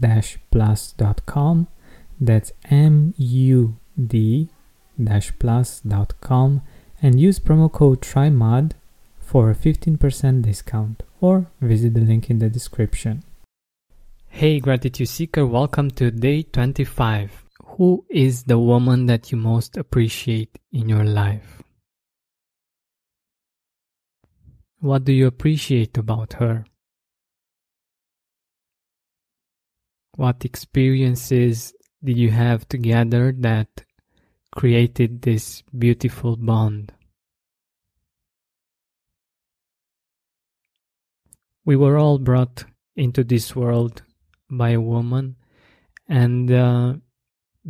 mood-plus.com. That's M U D plus.com and use promo code TRYMUD for a 15% discount or visit the link in the description. Hey Gratitude Seeker, welcome to day 25. Who is the woman that you most appreciate in your life? What do you appreciate about her? What experiences did you have together that created this beautiful bond. We were all brought into this world by a woman, and uh,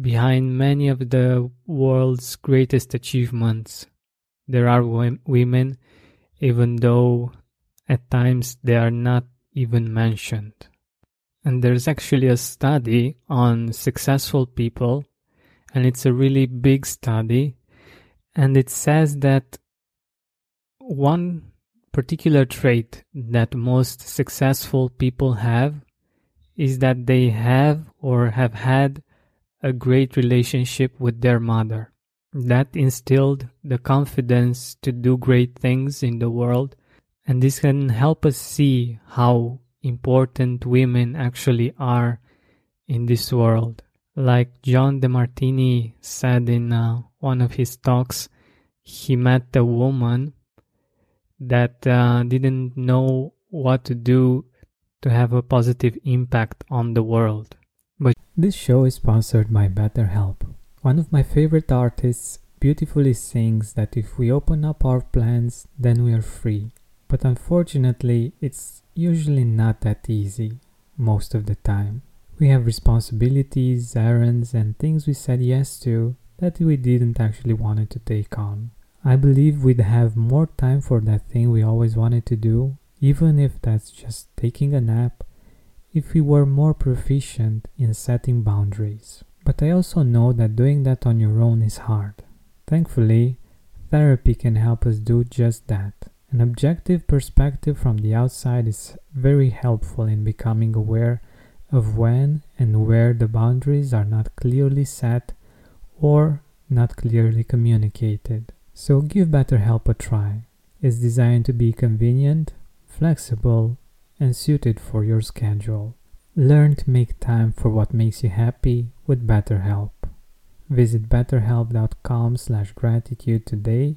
behind many of the world's greatest achievements, there are women, even though at times they are not even mentioned. And there's actually a study on successful people and it's a really big study. And it says that one particular trait that most successful people have is that they have or have had a great relationship with their mother. That instilled the confidence to do great things in the world, and this can help us see how important women actually are in this world. Like John Demartini said in uh, one of his talks, he met a woman that uh, didn't know what to do to have a positive impact on the world. But this show is sponsored by BetterHelp. One of my favorite artists beautifully sings that if we open up our plans, then we are free. But unfortunately, it's usually not that easy most of the time. We have responsibilities, errands, and things we said yes to that we didn't actually wanted to take on. I believe we'd have more time for that thing we always wanted to do, even if that's just taking a nap, if we were more proficient in setting boundaries. But I also know that doing that on your own is hard. Thankfully, therapy can help us do just that. An objective perspective from the outside is very helpful in becoming aware of when and where the boundaries are not clearly set or not clearly communicated. So give BetterHelp a try. It's designed to be convenient, flexible, and suited for your schedule. Learn to make time for what makes you happy with BetterHelp. Visit betterhelp.com slash gratitude today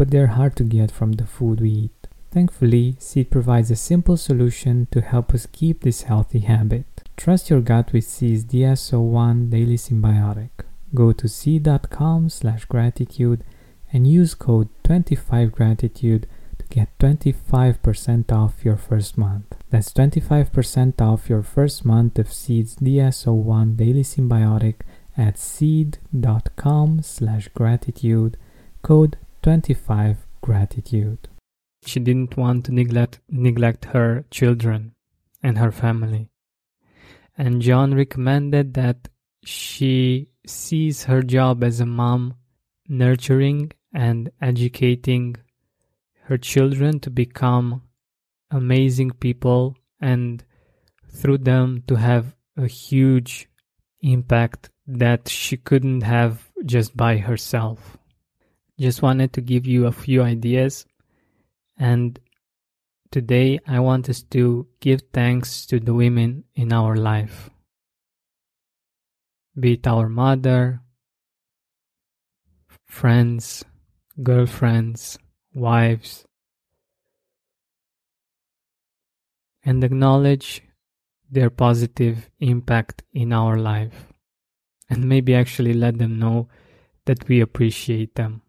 but they're hard to get from the food we eat. Thankfully, Seed provides a simple solution to help us keep this healthy habit. Trust your gut with Seed's DS01 Daily Synbiotic. Go to seed.com slash gratitude and use code 25gratitude to get 25% off your first month. That's 25% off your first month of Seed's DS01 Daily Synbiotic at seed.com slash gratitude, code 25gratitude. She didn't want to neglect, neglect her children and her family. And John recommended that she sees her job as a mom nurturing and educating her children to become amazing people and through them to have a huge impact that she couldn't have just by herself. Just wanted to give you a few ideas and today I want us to give thanks to the women in our life. Be it our mother, friends, girlfriends, wives, and acknowledge their positive impact in our life. And maybe actually let them know that we appreciate them.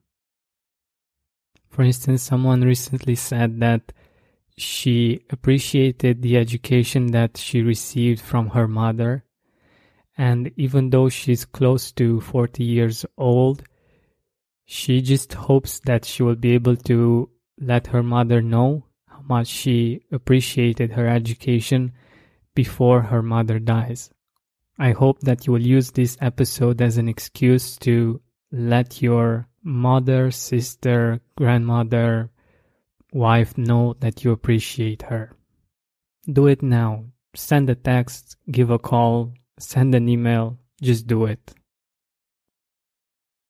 For instance, someone recently said that she appreciated the education that she received from her mother. And even though she's close to 40 years old, she just hopes that she will be able to let her mother know how much she appreciated her education before her mother dies. I hope that you will use this episode as an excuse to let your mother, sister, grandmother, wife know that you appreciate her. Do it now. Send a text, give a call, send an email, just do it.